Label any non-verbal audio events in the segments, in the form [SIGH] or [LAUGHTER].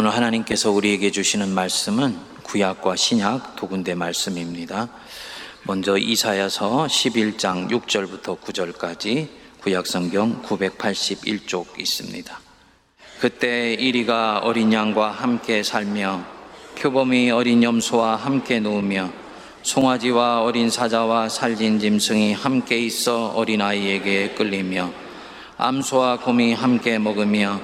오늘 하나님께서 우리에게 주시는 말씀은 구약과 신약 두 군데 말씀입니다. 먼저 이사야서 11장 6절부터 9절까지 구약 성경 981쪽 있습니다. 그때 이리가 어린 양과 함께 살며 표범이 어린 염소와 함께 누우며 송아지와 어린 사자와 살진 짐승이 함께 있어 어린아이에게 끌리며 암소와 곰이 함께 먹으며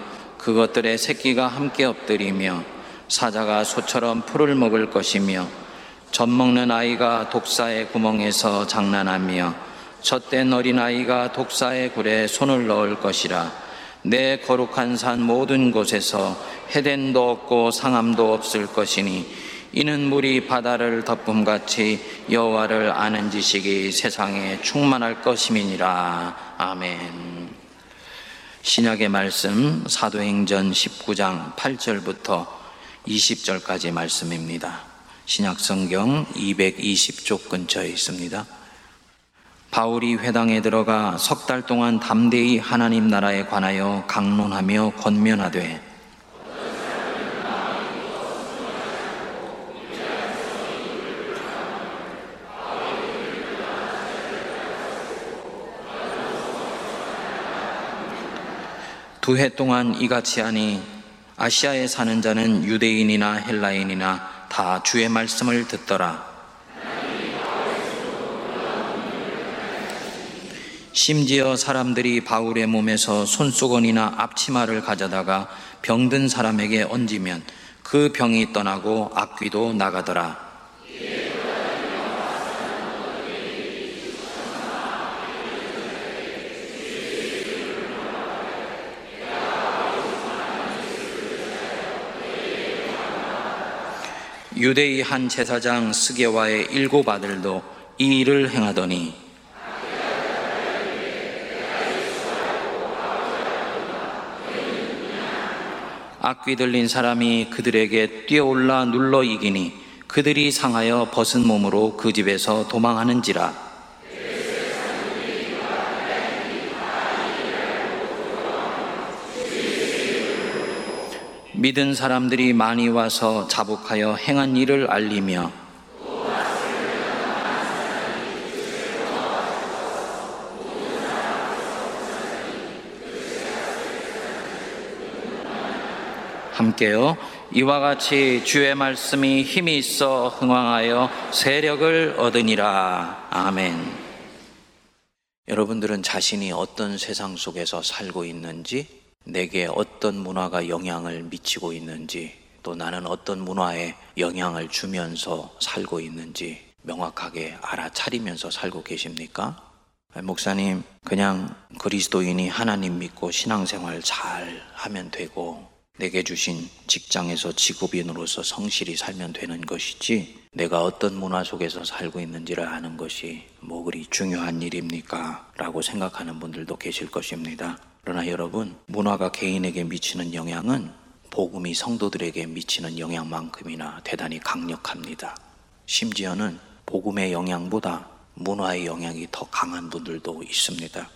그것들의 새끼가 함께 엎드리며 사자가 소처럼 풀을 먹을 것이며 젖 먹는 아이가 독사의 구멍에서 장난하며 젖된 어린아이가 독사의 굴에 손을 넣을 것이라 내 거룩한 산 모든 곳에서 해댄도 없고 상함도 없을 것이니 이는 물이 바다를 덮음 같이 여호와를 아는 지식이 세상에 충만할 것임이니라 아멘. 신약의 말씀 사도행전 19장 8절부터 20절까지 말씀입니다. 신약 성경 220쪽 근처에 있습니다. 바울이 회당에 들어가 석 달 동안 담대히 하나님 나라에 관하여 강론하며 권면하되 두 해 동안 이같이 하니 아시아에 사는 자는 유대인이나 헬라인이나 다 주의 말씀을 듣더라. 심지어 사람들이 바울의 몸에서 손수건이나 앞치마를 가져다가 병든 사람에게 얹으면 그 병이 떠나고 악귀도 나가더라. 유대의 한 제사장 스게와의 일곱 아들도 이 일을 행하더니 악귀 들린 사람이 그들에게 뛰어올라 눌러 이기니 그들이 상하여 벗은 몸으로 그 집에서 도망하는지라 믿은 사람들이 많이 와서 자복하여 행한 일을 알리며 함께요. 이와 같이 주의 말씀이 힘이 있어 흥왕하여 세력을 얻으니라. 아멘. 여러분들은 자신이 어떤 세상 속에서 살고 있는지, 내게 어떤 문화가 영향을 미치고 있는지, 또 나는 어떤 문화에 영향을 주면서 살고 있는지 명확하게 알아차리면서 살고 계십니까? 목사님, 그냥 그리스도인이 하나님 믿고 신앙생활 잘 하면 되고, 내게 주신 직장에서 직업인으로서 성실히 살면 되는 것이지 내가 어떤 문화 속에서 살고 있는지를 아는 것이 뭐 그리 중요한 일입니까? 라고 생각하는 분들도 계실 것입니다. 그러나 여러분, 문화가 개인에게 미치는 영향은 복음이 성도들에게 미치는 영향만큼이나 대단히 강력합니다. 심지어는 복음의 영향보다 문화의 영향이 더 강한 분들도 있습니다.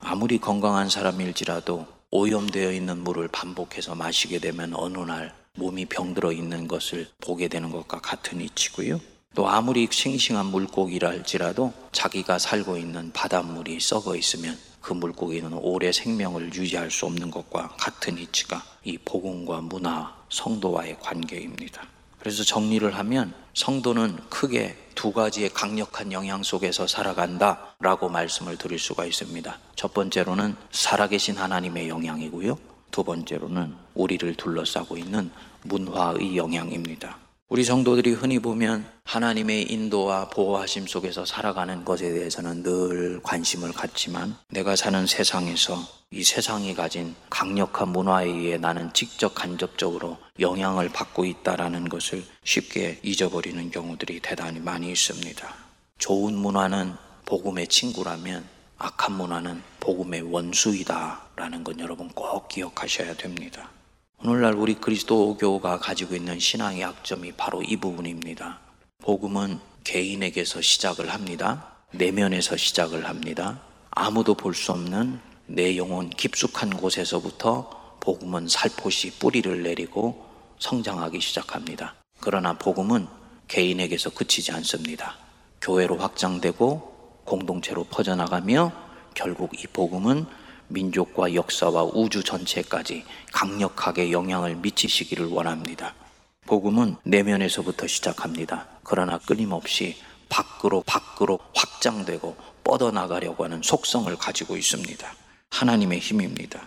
아무리 건강한 사람일지라도 오염되어 있는 물을 반복해서 마시게 되면 어느 날 몸이 병들어 있는 것을 보게 되는 것과 같은 이치고요. 또 아무리 싱싱한 물고기랄지라도 자기가 살고 있는 바닷물이 썩어 있으면 그 물고기는 오래 생명을 유지할 수 없는 것과 같은 이치가 이 복음과 문화, 성도와의 관계입니다. 그래서 정리를 하면 성도는 크게 두 가지의 강력한 영향 속에서 살아간다 라고 말씀을 드릴 수가 있습니다. 첫 번째로는 살아계신 하나님의 영향이고요. 두 번째로는 우리를 둘러싸고 있는 문화의 영향입니다. 우리 성도들이 흔히 보면 하나님의 인도와 보호하심 속에서 살아가는 것에 대해서는 늘 관심을 갖지만 내가 사는 세상에서 이 세상이 가진 강력한 문화에 의해 나는 직접 간접적으로 영향을 받고 있다라는 것을 쉽게 잊어버리는 경우들이 대단히 많이 있습니다. 좋은 문화는 복음의 친구라면 악한 문화는 복음의 원수이다라는 건 여러분 꼭 기억하셔야 됩니다. 오늘날 우리 그리스도교가 가지고 있는 신앙의 약점이 바로 이 부분입니다. 복음은 개인에게서 시작을 합니다. 내면에서 시작을 합니다. 아무도 볼 수 없는 내 영혼 깊숙한 곳에서부터 복음은 살포시 뿌리를 내리고 성장하기 시작합니다. 그러나 복음은 개인에게서 그치지 않습니다. 교회로 확장되고 공동체로 퍼져나가며 결국 이 복음은 민족과 역사와 우주 전체까지 강력하게 영향을 미치시기를 원합니다. 복음은 내면에서부터 시작합니다. 그러나 끊임없이 밖으로 밖으로 확장되고 뻗어나가려고 하는 속성을 가지고 있습니다. 하나님의 힘입니다.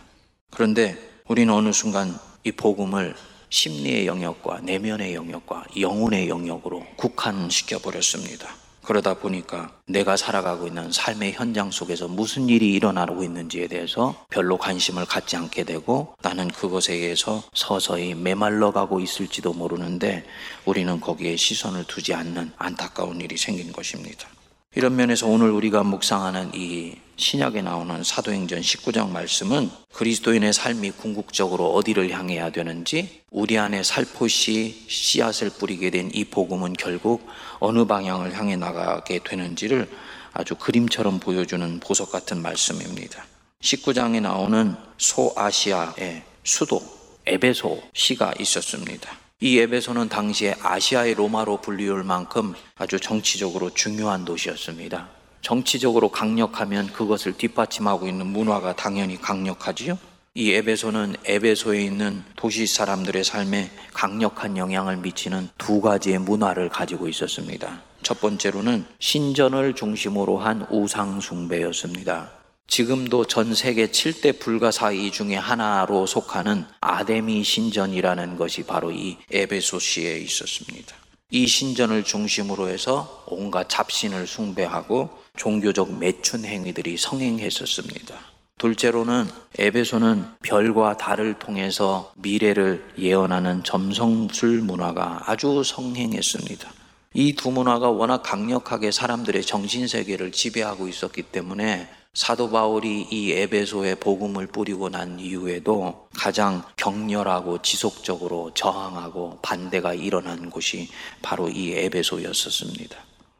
그런데 우리는 어느 순간 이 복음을 심리의 영역과 내면의 영역과 영혼의 영역으로 국한시켜 버렸습니다. 그러다 보니까 내가 살아가고 있는 삶의 현장 속에서 무슨 일이 일어나고 있는지에 대해서 별로 관심을 갖지 않게 되고 나는 그것에 의해서 서서히 메말러 가고 있을지도 모르는데 우리는 거기에 시선을 두지 않는 안타까운 일이 생긴 것입니다. 이런 면에서 오늘 우리가 묵상하는 이 신약에 나오는 사도행전 19장 말씀은 그리스도인의 삶이 궁극적으로 어디를 향해야 되는지 우리 안에 살포시 씨앗을 뿌리게 된 이 복음은 결국 어느 방향을 향해 나가게 되는지를 아주 그림처럼 보여주는 보석 같은 말씀입니다. 19장에 나오는 소아시아의 수도 에베소 시가 있었습니다. 이 에베소는 당시에 아시아의 로마로 불리울 만큼 아주 정치적으로 중요한 도시였습니다. 정치적으로 강력하면 그것을 뒷받침하고 있는 문화가 당연히 강력하지요. 이 에베소는 에베소에 있는 도시 사람들의 삶에 강력한 영향을 미치는 두 가지의 문화를 가지고 있었습니다. 첫 번째로는 신전을 중심으로 한 우상숭배였습니다. 지금도 전 세계 7대 불가사의 중에 하나로 속하는 아데미 신전이라는 것이 바로 이 에베소시에 있었습니다. 이 신전을 중심으로 해서 온갖 잡신을 숭배하고 종교적 매춘 행위들이 성행했었습니다. 둘째로는 에베소는 별과 달을 통해서 미래를 예언하는 점성술 문화가 아주 성행했습니다. 이 두 문화가 워낙 강력하게 사람들의 정신세계를 지배하고 있었기 때문에 사도 바울이 이 에베소에 복음을 뿌리고 난 이후에도 가장 격렬하고 지속적으로 저항하고 반대가 일어난 곳이 바로 이 에베소였었습니다.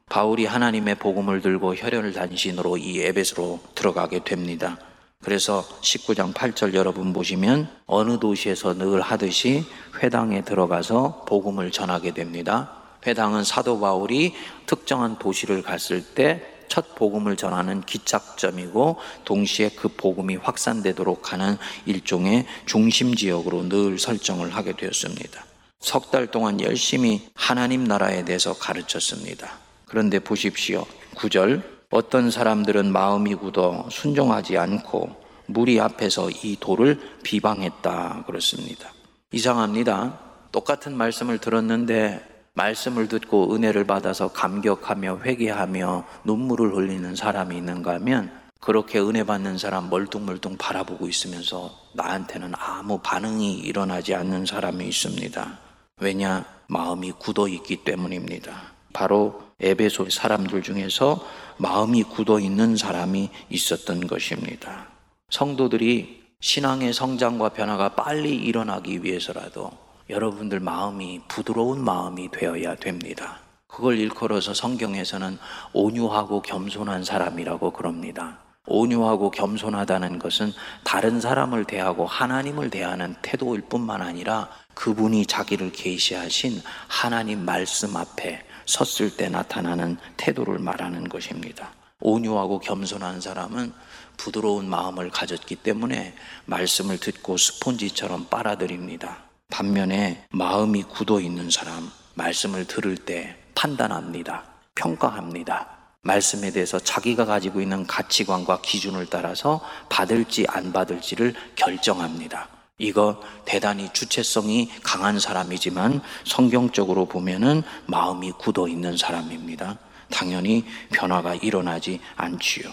바울이 하나님의 복음을 들고 혈혈 단신으로 이 에베소로 들어가게 됩니다. 그래서 19장 8절 여러분 보시면 어느 도시에서 늘 하듯이 회당에 들어가서 복음을 전하게 됩니다. 회당은 사도 바울이 특정한 도시를 갔을 때 첫 복음을 전하는 기착점이고 동시에 그 복음이 확산되도록 하는 일종의 중심 지역으로 늘 설정을 하게 되었습니다. 석 달 동안 열심히 하나님 나라에 대해서 가르쳤습니다. 그런데 보십시오. 9절 어떤 사람들은 마음이 굳어 순종하지 않고 무리 앞에서 이 돌을 비방했다 그렇습니다. 이상합니다. 똑같은 말씀을 들었는데 말씀을 듣고 은혜를 받아서 감격하며 회개하며 눈물을 흘리는 사람이 있는가 하면 그렇게 은혜 받는 사람 멀뚱멀뚱 바라보고 있으면서 나한테는 아무 반응이 일어나지 않는 사람이 있습니다. 왜냐? 마음이 굳어 있기 때문입니다. 바로 에베소 사람들 중에서 마음이 굳어 있는 사람이 있었던 것입니다. 성도들이 신앙의 성장과 변화가 빨리 일어나기 위해서라도 여러분들 마음이 부드러운 마음이 되어야 됩니다. 그걸 일컬어서 성경에서는 온유하고 겸손한 사람이라고 그럽니다. 온유하고 겸손하다는 것은 다른 사람을 대하고 하나님을 대하는 태도일 뿐만 아니라 그분이 자기를 계시하신 하나님 말씀 앞에 섰을 때 나타나는 태도를 말하는 것입니다. 온유하고 겸손한 사람은 부드러운 마음을 가졌기 때문에 말씀을 듣고 스폰지처럼 빨아들입니다. 반면에 마음이 굳어 있는 사람, 말씀을 들을 때 판단합니다. 평가합니다. 말씀에 대해서 자기가 가지고 있는 가치관과 기준을 따라서 받을지 안 받을지를 결정합니다. 이거 대단히 주체성이 강한 사람이지만 성경적으로 보면은 마음이 굳어 있는 사람입니다. 당연히 변화가 일어나지 않지요.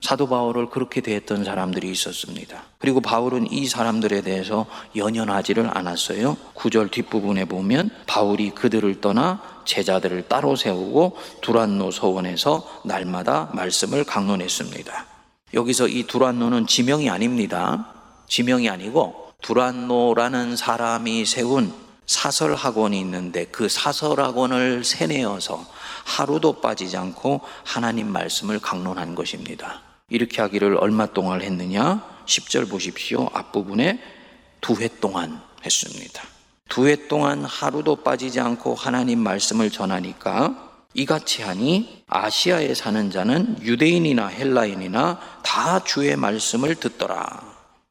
사도 바울을 그렇게 대했던 사람들이 있었습니다. 그리고 바울은 이 사람들에 대해서 연연하지를 않았어요. 구절 뒷부분에 보면 바울이 그들을 떠나 제자들을 따로 세우고 두란노 서원에서 날마다 말씀을 강론했습니다. 여기서 이 두란노는 지명이 아닙니다. 지명이 아니고 두란노라는 사람이 세운 사설 학원이 있는데 그 사설 학원을 세내어서 하루도 빠지지 않고 하나님 말씀을 강론한 것입니다. 이렇게 하기를 얼마 동안 했느냐? 10절 보십시오. 앞부분에 두해 동안 했습니다. 두해 동안 하루도 빠지지 않고 하나님 말씀을 전하니까 이같이 하니 아시아에 사는 자는 유대인이나 헬라인이나 다 주의 말씀을 듣더라.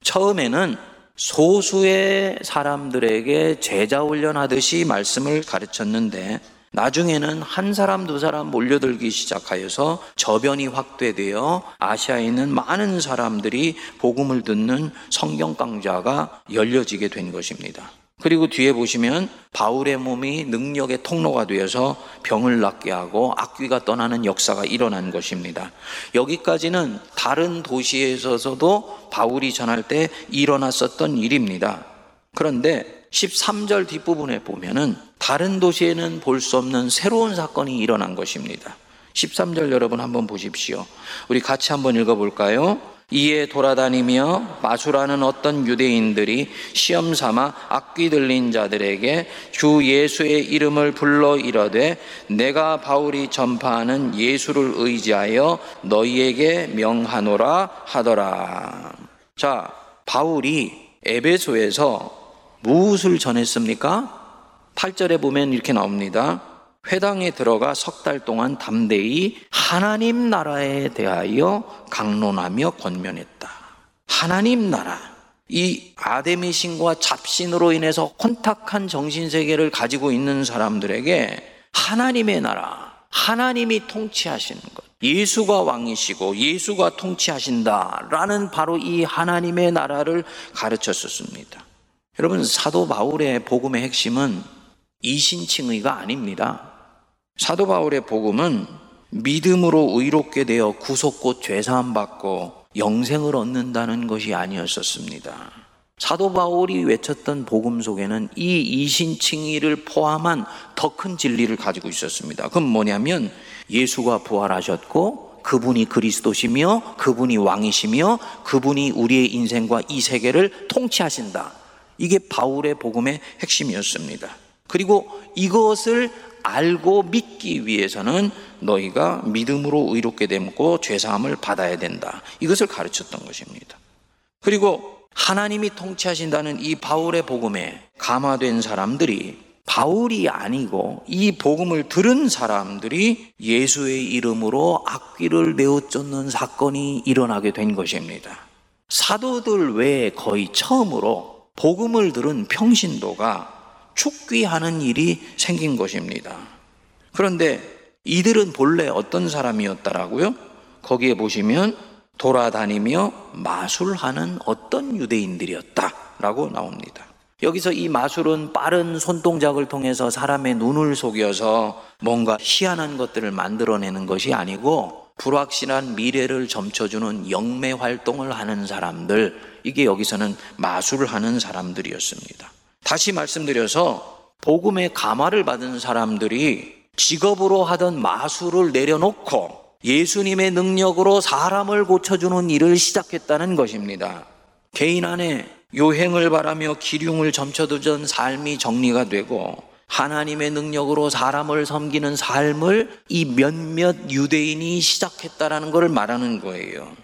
처음에는 소수의 사람들에게 제자 훈련하듯이 말씀을 가르쳤는데 나중에는 한 사람 두 사람 몰려들기 시작하여서 저변이 확대되어 아시아에 있는 많은 사람들이 복음을 듣는 성경 강좌가 열려지게 된 것입니다. 그리고 뒤에 보시면 바울의 몸이 능력의 통로가 되어서 병을 낫게 하고 악귀가 떠나는 역사가 일어난 것입니다. 여기까지는 다른 도시에서도 바울이 전할 때 일어났었던 일입니다. 그런데 13절 뒷부분에 보면은 다른 도시에는 볼 수 없는 새로운 사건이 일어난 것입니다. 13절 여러분 한번 보십시오. 우리 같이 한번 읽어볼까요? 이에 돌아다니며 마수라는 어떤 유대인들이 시험 삼아 악귀 들린 자들에게 주 예수의 이름을 불러 이르되 내가 바울이 전파하는 예수를 의지하여 너희에게 명하노라 하더라. 자, 바울이 에베소에서 무엇을 전했습니까? 8절에 보면 이렇게 나옵니다. 회당에 들어가 석 달 동안 담대히 하나님 나라에 대하여 강론하며 권면했다. 하나님 나라. 이 아데미 신과 잡신으로 인해서 혼탁한 정신 세계를 가지고 있는 사람들에게 하나님의 나라, 하나님이 통치하시는 것, 예수가 왕이시고 예수가 통치하신다라는 바로 이 하나님의 나라를 가르쳤었습니다. 여러분 사도 바울의 복음의 핵심은 이신칭의가 아닙니다. 사도 바울의 복음은 믿음으로 의롭게 되어 구속곧 죄사함 받고 영생을 얻는다는 것이 아니었었습니다. 사도 바울이 외쳤던 복음 속에는 이 이신칭의를 포함한 더 큰 진리를 가지고 있었습니다. 그럼 뭐냐면 예수가 부활하셨고 그분이 그리스도시며 그분이 왕이시며 그분이 우리의 인생과 이 세계를 통치하신다. 이게 바울의 복음의 핵심이었습니다. 그리고 이것을 알고 믿기 위해서는 너희가 믿음으로 의롭게 되고 죄사함을 받아야 된다. 이것을 가르쳤던 것입니다. 그리고 하나님이 통치하신다는 이 바울의 복음에 감화된 사람들이 바울이 아니고 이 복음을 들은 사람들이 예수의 이름으로 악귀를 내어 쫓는 사건이 일어나게 된 것입니다. 사도들 외에 거의 처음으로 복음을 들은 평신도가 축귀하는 일이 생긴 것입니다. 그런데 이들은 본래 어떤 사람이었다라고요? 거기에 보시면 돌아다니며 마술하는 어떤 유대인들이었다라고 나옵니다. 여기서 이 마술은 빠른 손동작을 통해서 사람의 눈을 속여서 뭔가 희한한 것들을 만들어내는 것이 아니고 불확실한 미래를 점쳐주는 영매 활동을 하는 사람들, 이게 여기서는 마술을 하는 사람들이었습니다. 다시 말씀드려서 복음의 감화를 받은 사람들이 직업으로 하던 마술을 내려놓고 예수님의 능력으로 사람을 고쳐주는 일을 시작했다는 것입니다. 개인 안에 요행을 바라며 기륭을 점쳐두던 삶이 정리가 되고 하나님의 능력으로 사람을 섬기는 삶을 이 몇몇 유대인이 시작했다라는 것을 말하는 거예요.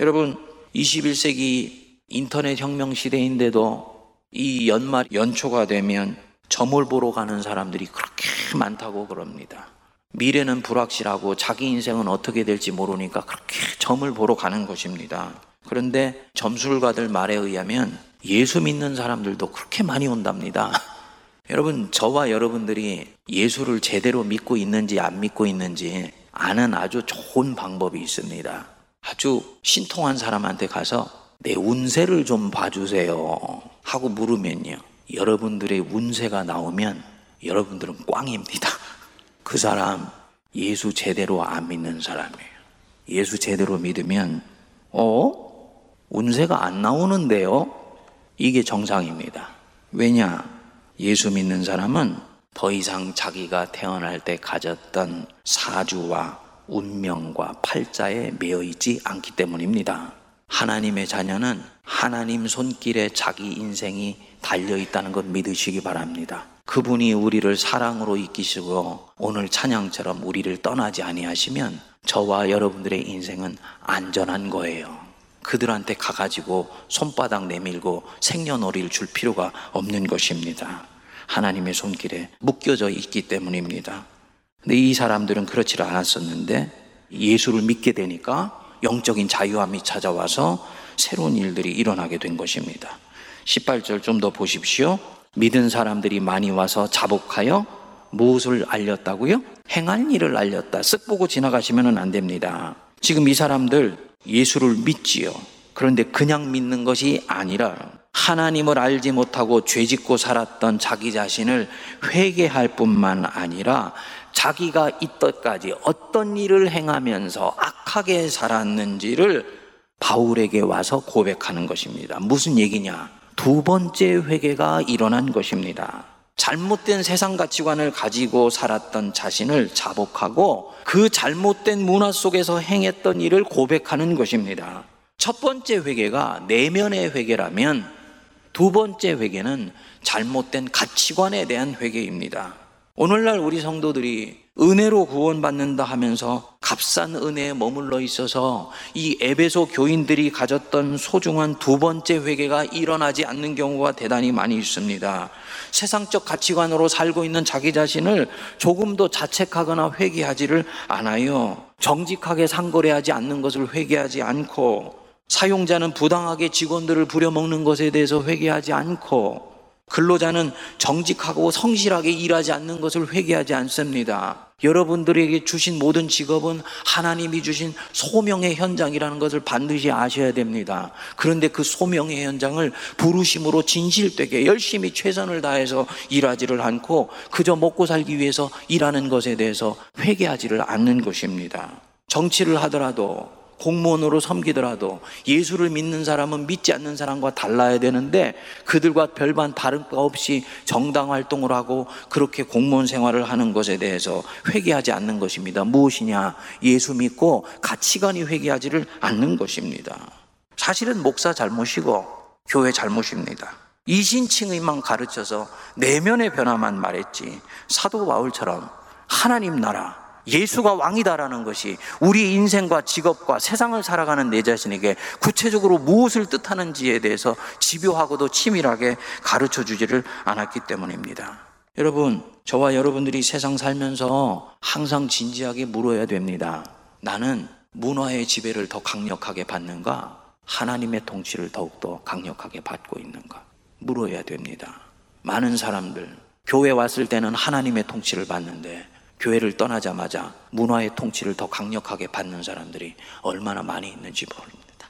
여러분, 21세기 인터넷 혁명 시대인데도 이 연말 연초가 되면 점을 보러 가는 사람들이 그렇게 많다고 그럽니다. 미래는 불확실하고 자기 인생은 어떻게 될지 모르니까 그렇게 점을 보러 가는 것입니다. 그런데 점술가들 말에 의하면 예수 믿는 사람들도 그렇게 많이 온답니다. [LAUGHS] 여러분, 저와 여러분들이 예수를 제대로 믿고 있는지 안 믿고 있는지 아는 아주 좋은 방법이 있습니다. 아주 신통한 사람한테 가서 내 운세를 좀 봐주세요. 하고 물으면요. 여러분들의 운세가 나오면 여러분들은 꽝입니다. 그 사람 예수 제대로 안 믿는 사람이에요. 예수 제대로 믿으면, 어? 운세가 안 나오는데요? 이게 정상입니다. 왜냐? 예수 믿는 사람은 더 이상 자기가 태어날 때 가졌던 사주와 운명과 팔자에 매여 있지 않기 때문입니다. 하나님의 자녀는 하나님 손길에 자기 인생이 달려 있다는 것 믿으시기 바랍니다. 그분이 우리를 사랑으로 이기시고 오늘 찬양처럼 우리를 떠나지 아니하시면 저와 여러분들의 인생은 안전한 거예요. 그들한테 가가지고 손바닥 내밀고 생년월일 줄 필요가 없는 것입니다. 하나님의 손길에 묶여져 있기 때문입니다. 근데 이 사람들은 그렇지 않았었는데 예수를 믿게 되니까 영적인 자유함이 찾아와서 새로운 일들이 일어나게 된 것입니다. 18절 좀 더 보십시오. 믿은 사람들이 많이 와서 자복하여 무엇을 알렸다고요? 행할 일을 알렸다. 쓱 보고 지나가시면 안 됩니다. 지금 이 사람들 예수를 믿지요. 그런데 그냥 믿는 것이 아니라 하나님을 알지 못하고 죄 짓고 살았던 자기 자신을 회개할 뿐만 아니라 자기가 이때까지 어떤 일을 행하면서 악하게 살았는지를 바울에게 와서 고백하는 것입니다. 무슨 얘기냐? 두 번째 회개가 일어난 것입니다. 잘못된 세상 가치관을 가지고 살았던 자신을 자복하고 그 잘못된 문화 속에서 행했던 일을 고백하는 것입니다. 첫 번째 회개가 내면의 회개라면 두 번째 회개는 잘못된 가치관에 대한 회개입니다. 오늘날 우리 성도들이 은혜로 구원받는다 하면서 값싼 은혜에 머물러 있어서 이 에베소 교인들이 가졌던 소중한 두 번째 회개가 일어나지 않는 경우가 대단히 많이 있습니다. 세상적 가치관으로 살고 있는 자기 자신을 조금도 자책하거나 회개하지를 않아요. 정직하게 상거래하지 않는 것을 회개하지 않고 사용자는 부당하게 직원들을 부려먹는 것에 대해서 회개하지 않고 근로자는 정직하고 성실하게 일하지 않는 것을 회개하지 않습니다. 여러분들에게 주신 모든 직업은 하나님이 주신 소명의 현장이라는 것을 반드시 아셔야 됩니다. 그런데 그 소명의 현장을 부르심으로 진실되게 열심히 최선을 다해서 일하지를 않고 그저 먹고 살기 위해서 일하는 것에 대해서 회개하지를 않는 것입니다. 정치를 하더라도 공무원으로 섬기더라도 예수를 믿는 사람은 믿지 않는 사람과 달라야 되는데 그들과 별반 다른 바 없이 정당 활동을 하고 그렇게 공무원 생활을 하는 것에 대해서 회개하지 않는 것입니다. 무엇이냐? 예수 믿고 가치관이 회개하지를 않는 것입니다. 사실은 목사 잘못이고 교회 잘못입니다. 이신칭의만 가르쳐서 내면의 변화만 말했지 사도 바울처럼 하나님 나라 예수가 왕이다라는 것이 우리 인생과 직업과 세상을 살아가는 내 자신에게 구체적으로 무엇을 뜻하는지에 대해서 집요하고도 치밀하게 가르쳐 주지를 않았기 때문입니다. 여러분, 저와 여러분들이 세상 살면서 항상 진지하게 물어야 됩니다. 나는 문화의 지배를 더 강력하게 받는가? 하나님의 통치를 더욱더 강력하게 받고 있는가? 물어야 됩니다. 많은 사람들, 교회 왔을 때는 하나님의 통치를 받는데 교회를 떠나자마자 문화의 통치를 더 강력하게 받는 사람들이 얼마나 많이 있는지 모릅니다.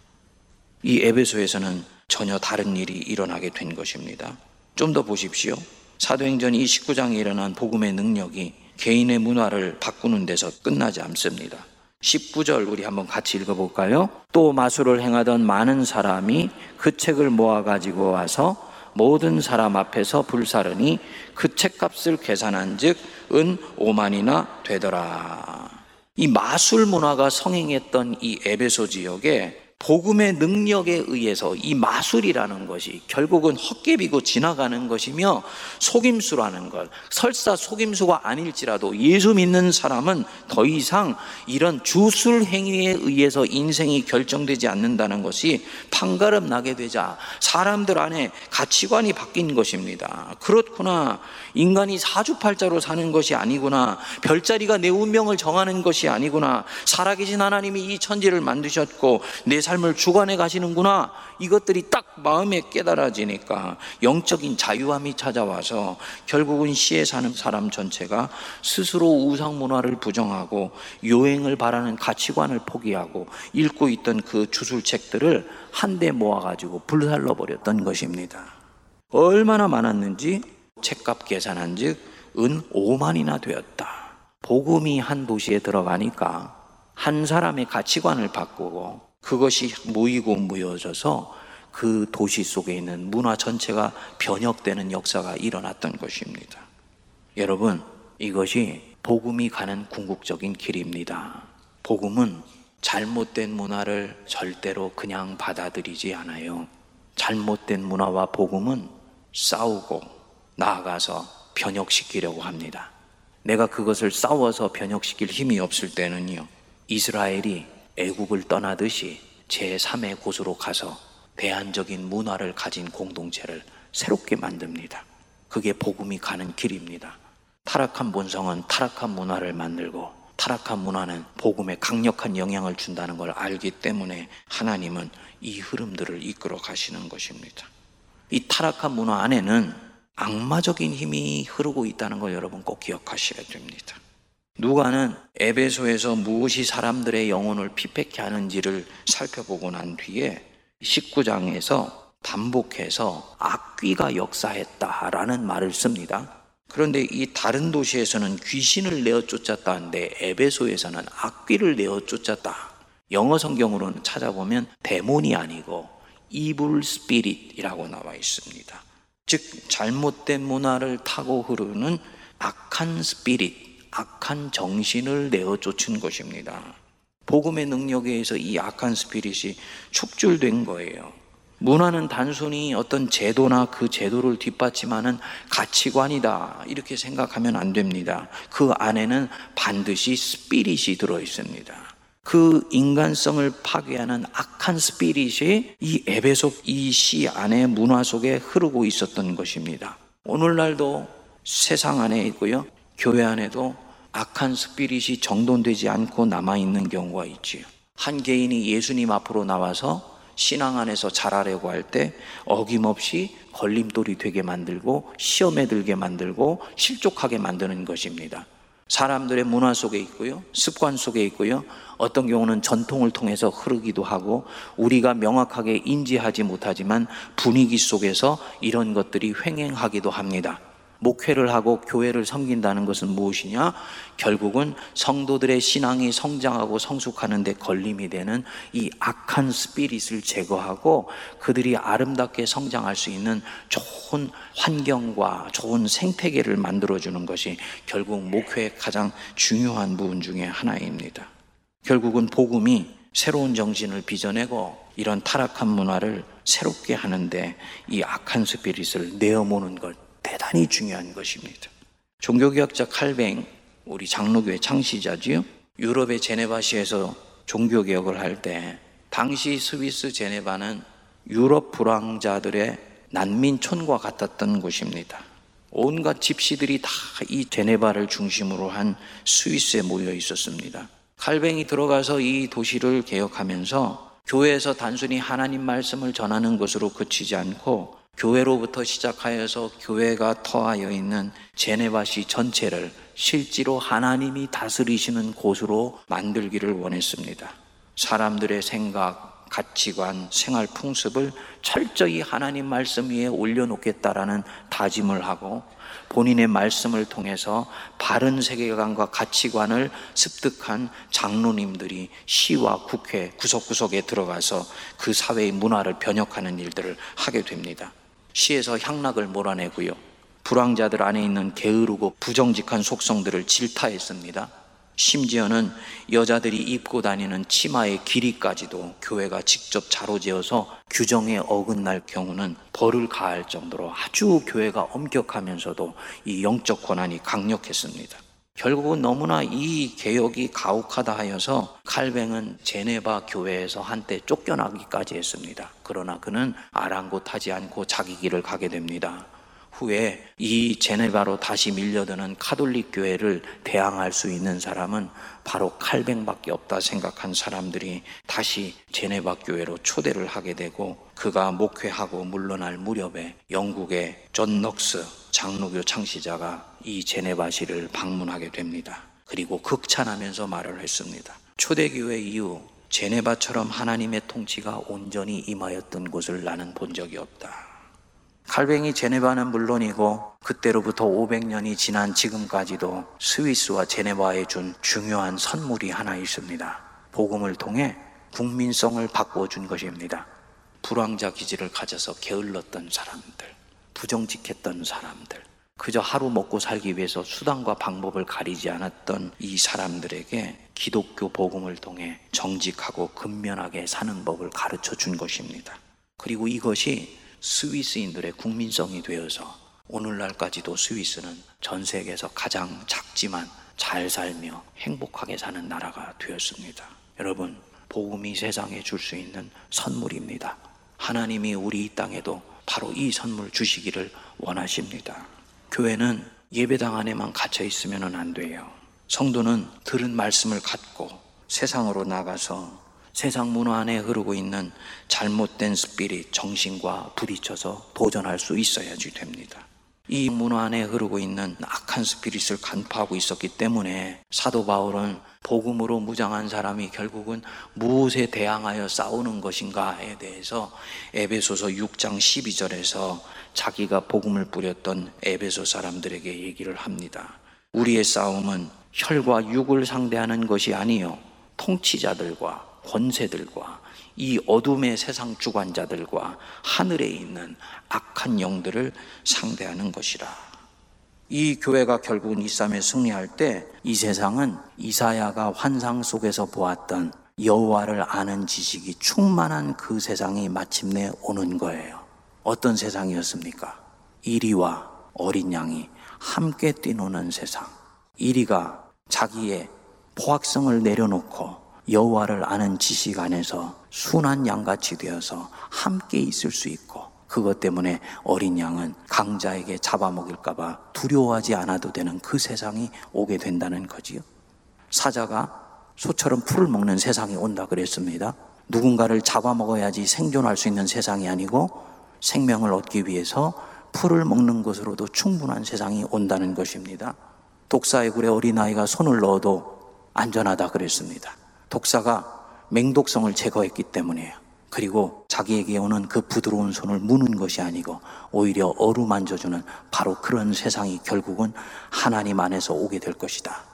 이 에베소에서는 전혀 다른 일이 일어나게 된 것입니다. 좀 더 보십시오. 사도행전 29장에 일어난 복음의 능력이 개인의 문화를 바꾸는 데서 끝나지 않습니다. 19절 우리 한번 같이 읽어볼까요? 또 마술을 행하던 많은 사람이 그 책을 모아가지고 와서 모든 사람 앞에서 불사르니 그 책값을 계산한 즉 은 5만이나 되더라. 이 마술 문화가 성행했던 이 에베소 지역에 복음의 능력에 의해서 이 마술이라는 것이 결국은 헛개비고 지나가는 것이며 속임수라는 것, 설사 속임수가 아닐지라도 예수 믿는 사람은 더 이상 이런 주술 행위에 의해서 인생이 결정되지 않는다는 것이 판가름 나게 되자 사람들 안에 가치관이 바뀐 것입니다. 그렇구나. 인간이 사주팔자로 사는 것이 아니구나. 별자리가 내 운명을 정하는 것이 아니구나. 살아계신 하나님이 이 천지를 만드셨고 내 삶을 주관해 가시는구나. 이것들이 딱 마음에 깨달아지니까 영적인 자유함이 찾아와서 결국은 시에 사는 사람 전체가 스스로 우상 문화를 부정하고 요행을 바라는 가치관을 포기하고 읽고 있던 그 주술책들을 한데 모아가지고 불살러 버렸던 것입니다. 얼마나 많았는지 책값 계산한 즉, 은 5만이나 되었다. 복음이 한 도시에 들어가니까 한 사람의 가치관을 바꾸고 그것이 모이고 모여져서 그 도시 속에 있는 문화 전체가 변혁되는 역사가 일어났던 것입니다. 여러분, 이것이 복음이 가는 궁극적인 길입니다. 복음은 잘못된 문화를 절대로 그냥 받아들이지 않아요. 잘못된 문화와 복음은 싸우고 나아가서 변혁시키려고 합니다. 내가 그것을 싸워서 변혁시킬 힘이 없을 때는요. 이스라엘이 애국을 떠나듯이 제3의 곳으로 가서 대안적인 문화를 가진 공동체를 새롭게 만듭니다. 그게 복음이 가는 길입니다. 타락한 본성은 타락한 문화를 만들고 타락한 문화는 복음에 강력한 영향을 준다는 걸 알기 때문에 하나님은 이 흐름들을 이끌어 가시는 것입니다. 이 타락한 문화 안에는 악마적인 힘이 흐르고 있다는 걸 여러분 꼭 기억하셔야 됩니다. 누가는 에베소에서 무엇이 사람들의 영혼을 피폐케 하는지를 살펴보고 난 뒤에 19장에서 반복해서 악귀가 역사했다라는 말을 씁니다. 그런데 이 다른 도시에서는 귀신을 내어 쫓았다는데 에베소에서는 악귀를 내어 쫓았다. 영어 성경으로는 찾아보면 데몬이 아니고 이불 스피릿이라고 나와 있습니다. 즉 잘못된 문화를 타고 흐르는 악한 스피릿, 악한 정신을 내어 쫓은 것입니다. 복음의 능력에 의해서 이 악한 스피릿이 축출된 거예요. 문화는 단순히 어떤 제도나 그 제도를 뒷받침하는 가치관이다. 이렇게 생각하면 안 됩니다. 그 안에는 반드시 스피릿이 들어 있습니다. 그 인간성을 파괴하는 악한 스피릿이 이 에베소 이 시 안에 문화 속에 흐르고 있었던 것입니다. 오늘날도 세상 안에 있고요. 교회 안에도 악한 스피릿이 정돈되지 않고 남아있는 경우가 있지요. 한 개인이 예수님 앞으로 나와서 신앙 안에서 잘하려고 할 때 어김없이 걸림돌이 되게 만들고 시험에 들게 만들고 실족하게 만드는 것입니다. 사람들의 문화 속에 있고요. 습관 속에 있고요. 어떤 경우는 전통을 통해서 흐르기도 하고 우리가 명확하게 인지하지 못하지만 분위기 속에서 이런 것들이 횡행하기도 합니다. 목회를 하고 교회를 섬긴다는 것은 무엇이냐? 결국은 성도들의 신앙이 성장하고 성숙하는 데 걸림이 되는 이 악한 스피릿을 제거하고 그들이 아름답게 성장할 수 있는 좋은 환경과 좋은 생태계를 만들어주는 것이 결국 목회의 가장 중요한 부분 중에 하나입니다. 결국은 복음이 새로운 정신을 빚어내고 이런 타락한 문화를 새롭게 하는데 이 악한 스피릿을 내어모는 것 대단히 중요한 것입니다. 종교개혁자 칼뱅, 우리 장로교회 창시자지요. 유럽의 제네바시에서 종교개혁을 할 때 당시 스위스 제네바는 유럽 불황자들의 난민촌과 같았던 곳입니다. 온갖 집시들이 다 이 제네바를 중심으로 한 스위스에 모여 있었습니다. 칼뱅이 들어가서 이 도시를 개혁하면서 교회에서 단순히 하나님 말씀을 전하는 것으로 그치지 않고 교회로부터 시작하여서 교회가 터하여 있는 제네바시 전체를 실제로 하나님이 다스리시는 곳으로 만들기를 원했습니다. 사람들의 생각, 가치관, 생활 풍습을 철저히 하나님 말씀 위에 올려놓겠다라는 다짐을 하고 본인의 말씀을 통해서 바른 세계관과 가치관을 습득한 장로님들이 시와 국회 구석구석에 들어가서 그 사회의 문화를 변혁하는 일들을 하게 됩니다. 시에서 향락을 몰아내고요. 불황자들 안에 있는 게으르고 부정직한 속성들을 질타했습니다. 심지어는 여자들이 입고 다니는 치마의 길이까지도 교회가 직접 자로재어서 규정에 어긋날 경우는 벌을 가할 정도로 아주 교회가 엄격하면서도 이 영적 권한이 강력했습니다. 결국은 너무나 이 개혁이 가혹하다 하여서 칼뱅은 제네바 교회에서 한때 쫓겨나기까지 했습니다. 그러나 그는 아랑곳하지 않고 자기 길을 가게 됩니다. 후에 이 제네바로 다시 밀려드는 카톨릭 교회를 대항할 수 있는 사람은 바로 칼뱅밖에 없다 생각한 사람들이 다시 제네바 교회로 초대를 하게 되고 그가 목회하고 물러날 무렵에 영국의 존 녹스 장로교 창시자가 이 제네바시를 방문하게 됩니다. 그리고 극찬하면서 말을 했습니다. 초대교회 이후 제네바처럼 하나님의 통치가 온전히 임하였던 곳을 나는 본 적이 없다. 칼뱅이 제네바는 물론이고 그때로부터 500년이 지난 지금까지도 스위스와 제네바에 준 중요한 선물이 하나 있습니다. 복음을 통해 국민성을 바꿔준 것입니다. 불황자 기질을 가져서 게을렀던 사람들, 부정직했던 사람들, 그저 하루 먹고 살기 위해서 수단과 방법을 가리지 않았던 이 사람들에게 기독교 복음을 통해 정직하고 근면하게 사는 법을 가르쳐 준 것입니다. 그리고 이것이 스위스인들의 국민성이 되어서 오늘날까지도 스위스는 전 세계에서 가장 작지만 잘 살며 행복하게 사는 나라가 되었습니다. 여러분, 복음이 세상에 줄 수 있는 선물입니다. 하나님이 우리 이 땅에도 바로 이 선물 주시기를 원하십니다. 교회는 예배당 안에만 갇혀 있으면 안 돼요. 성도는 들은 말씀을 갖고 세상으로 나가서 세상 문화 안에 흐르고 있는 잘못된 스피릿, 정신과 부딪혀서 도전할 수 있어야지 됩니다. 이 문화 안에 흐르고 있는 악한 스피릿을 간파하고 있었기 때문에 사도 바울은 복음으로 무장한 사람이 결국은 무엇에 대항하여 싸우는 것인가에 대해서 에베소서 6장 12절에서 자기가 복음을 뿌렸던 에베소 사람들에게 얘기를 합니다. 우리의 싸움은 혈과 육을 상대하는 것이 아니요 통치자들과 권세들과 이 어둠의 세상 주관자들과 하늘에 있는 악한 영들을 상대하는 것이라. 이 교회가 결국은 이 싸움에 승리할 때 이 세상은 이사야가 환상 속에서 보았던 여호와를 아는 지식이 충만한 그 세상이 마침내 오는 거예요. 어떤 세상이었습니까? 이리와 어린 양이 함께 뛰노는 세상. 이리가 자기의 포악성을 내려놓고 여호와를 아는 지식 안에서 순한 양같이 되어서 함께 있을 수 있고 그것 때문에 어린 양은 강자에게 잡아먹일까봐 두려워하지 않아도 되는 그 세상이 오게 된다는 거지요. 사자가 소처럼 풀을 먹는 세상이 온다 그랬습니다. 누군가를 잡아먹어야지 생존할 수 있는 세상이 아니고 생명을 얻기 위해서 풀을 먹는 것으로도 충분한 세상이 온다는 것입니다. 독사의 굴에 어린아이가 손을 넣어도 안전하다 그랬습니다. 독사가 맹독성을 제거했기 때문이에요. 그리고 자기에게 오는 그 부드러운 손을 무는 것이 아니고 오히려 어루만져주는 바로 그런 세상이 결국은 하나님 안에서 오게 될 것이다.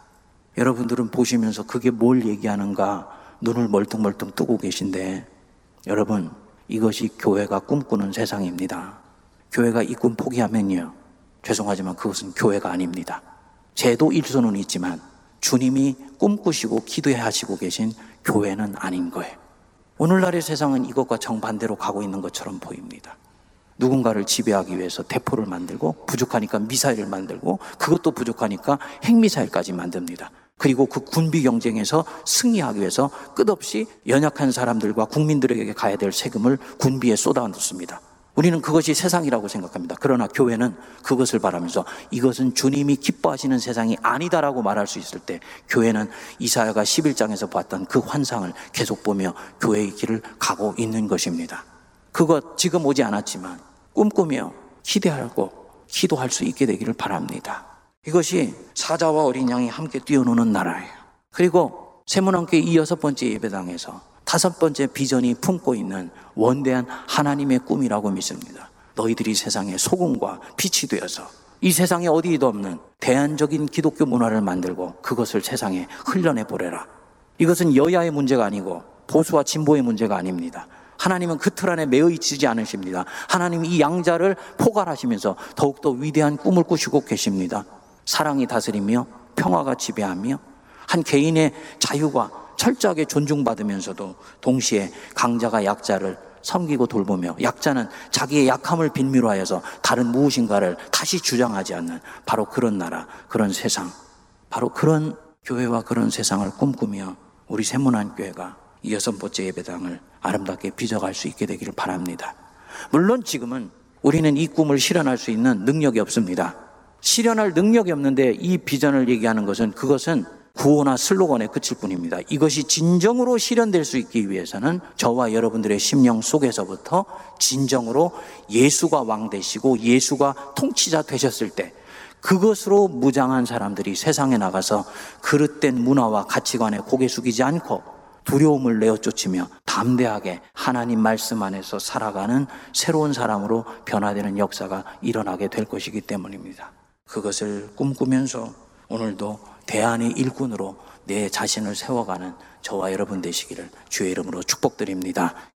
여러분들은 보시면서 그게 뭘 얘기하는가 눈을 멀뚱멀뚱 뜨고 계신데 여러분 이것이 교회가 꿈꾸는 세상입니다. 교회가 이 꿈 포기하면요. 죄송하지만 그것은 교회가 아닙니다. 제도 일소는 있지만 주님이 꿈꾸시고 기도하시고 계신 교회는 아닌 거예요. 오늘날의 세상은 이것과 정반대로 가고 있는 것처럼 보입니다. 누군가를 지배하기 위해서 대포를 만들고 부족하니까 미사일을 만들고 그것도 부족하니까 핵미사일까지 만듭니다. 그리고 그 군비 경쟁에서 승리하기 위해서 끝없이 연약한 사람들과 국민들에게 가야 될 세금을 군비에 쏟아놓습니다. 우리는 그것이 세상이라고 생각합니다. 그러나 교회는 그것을 바라면서 이것은 주님이 기뻐하시는 세상이 아니다라고 말할 수 있을 때 교회는 이사야가 11장에서 봤던 그 환상을 계속 보며 교회의 길을 가고 있는 것입니다. 그것 지금 오지 않았지만 꿈꾸며 기대하고 기도할 수 있게 되기를 바랍니다. 이것이 사자와 어린 양이 함께 뛰어노는 나라예요. 그리고 세문왕교회 이 여섯 번째 예배당에서 다섯 번째 비전이 품고 있는 원대한 하나님의 꿈이라고 믿습니다. 너희들이 세상의 소금과 빛이 되어서 이 세상에 어디에도 없는 대안적인 기독교 문화를 만들고 그것을 세상에 흘려내 보내라. 이것은 여야의 문제가 아니고 보수와 진보의 문제가 아닙니다. 하나님은 그 틀 안에 매여 있지 않으십니다. 하나님이 이 양자를 포괄하시면서 더욱더 위대한 꿈을 꾸시고 계십니다. 사랑이 다스리며 평화가 지배하며 한 개인의 자유가 철저하게 존중받으면서도 동시에 강자가 약자를 섬기고 돌보며 약자는 자기의 약함을 빈미로 하여서 다른 무엇인가를 다시 주장하지 않는 바로 그런 나라, 그런 세상, 바로 그런 교회와 그런 세상을 꿈꾸며 우리 세문안 교회가 이 여섯 번째 예배당을 아름답게 빚어갈 수 있게 되기를 바랍니다. 물론 지금은 우리는 이 꿈을 실현할 수 있는 능력이 없습니다. 실현할 능력이 없는데 이 비전을 얘기하는 것은 그것은 구호나 슬로건에 그칠 뿐입니다. 이것이 진정으로 실현될 수 있기 위해서는 저와 여러분들의 심령 속에서부터 진정으로 예수가 왕 되시고 예수가 통치자 되셨을 때 그것으로 무장한 사람들이 세상에 나가서 그릇된 문화와 가치관에 고개 숙이지 않고 두려움을 내어 쫓으며 담대하게 하나님 말씀 안에서 살아가는 새로운 사람으로 변화되는 역사가 일어나게 될 것이기 때문입니다. 그것을 꿈꾸면서 오늘도 대안의 일꾼으로 내 자신을 세워가는 저와 여러분 되시기를 주의 이름으로 축복드립니다.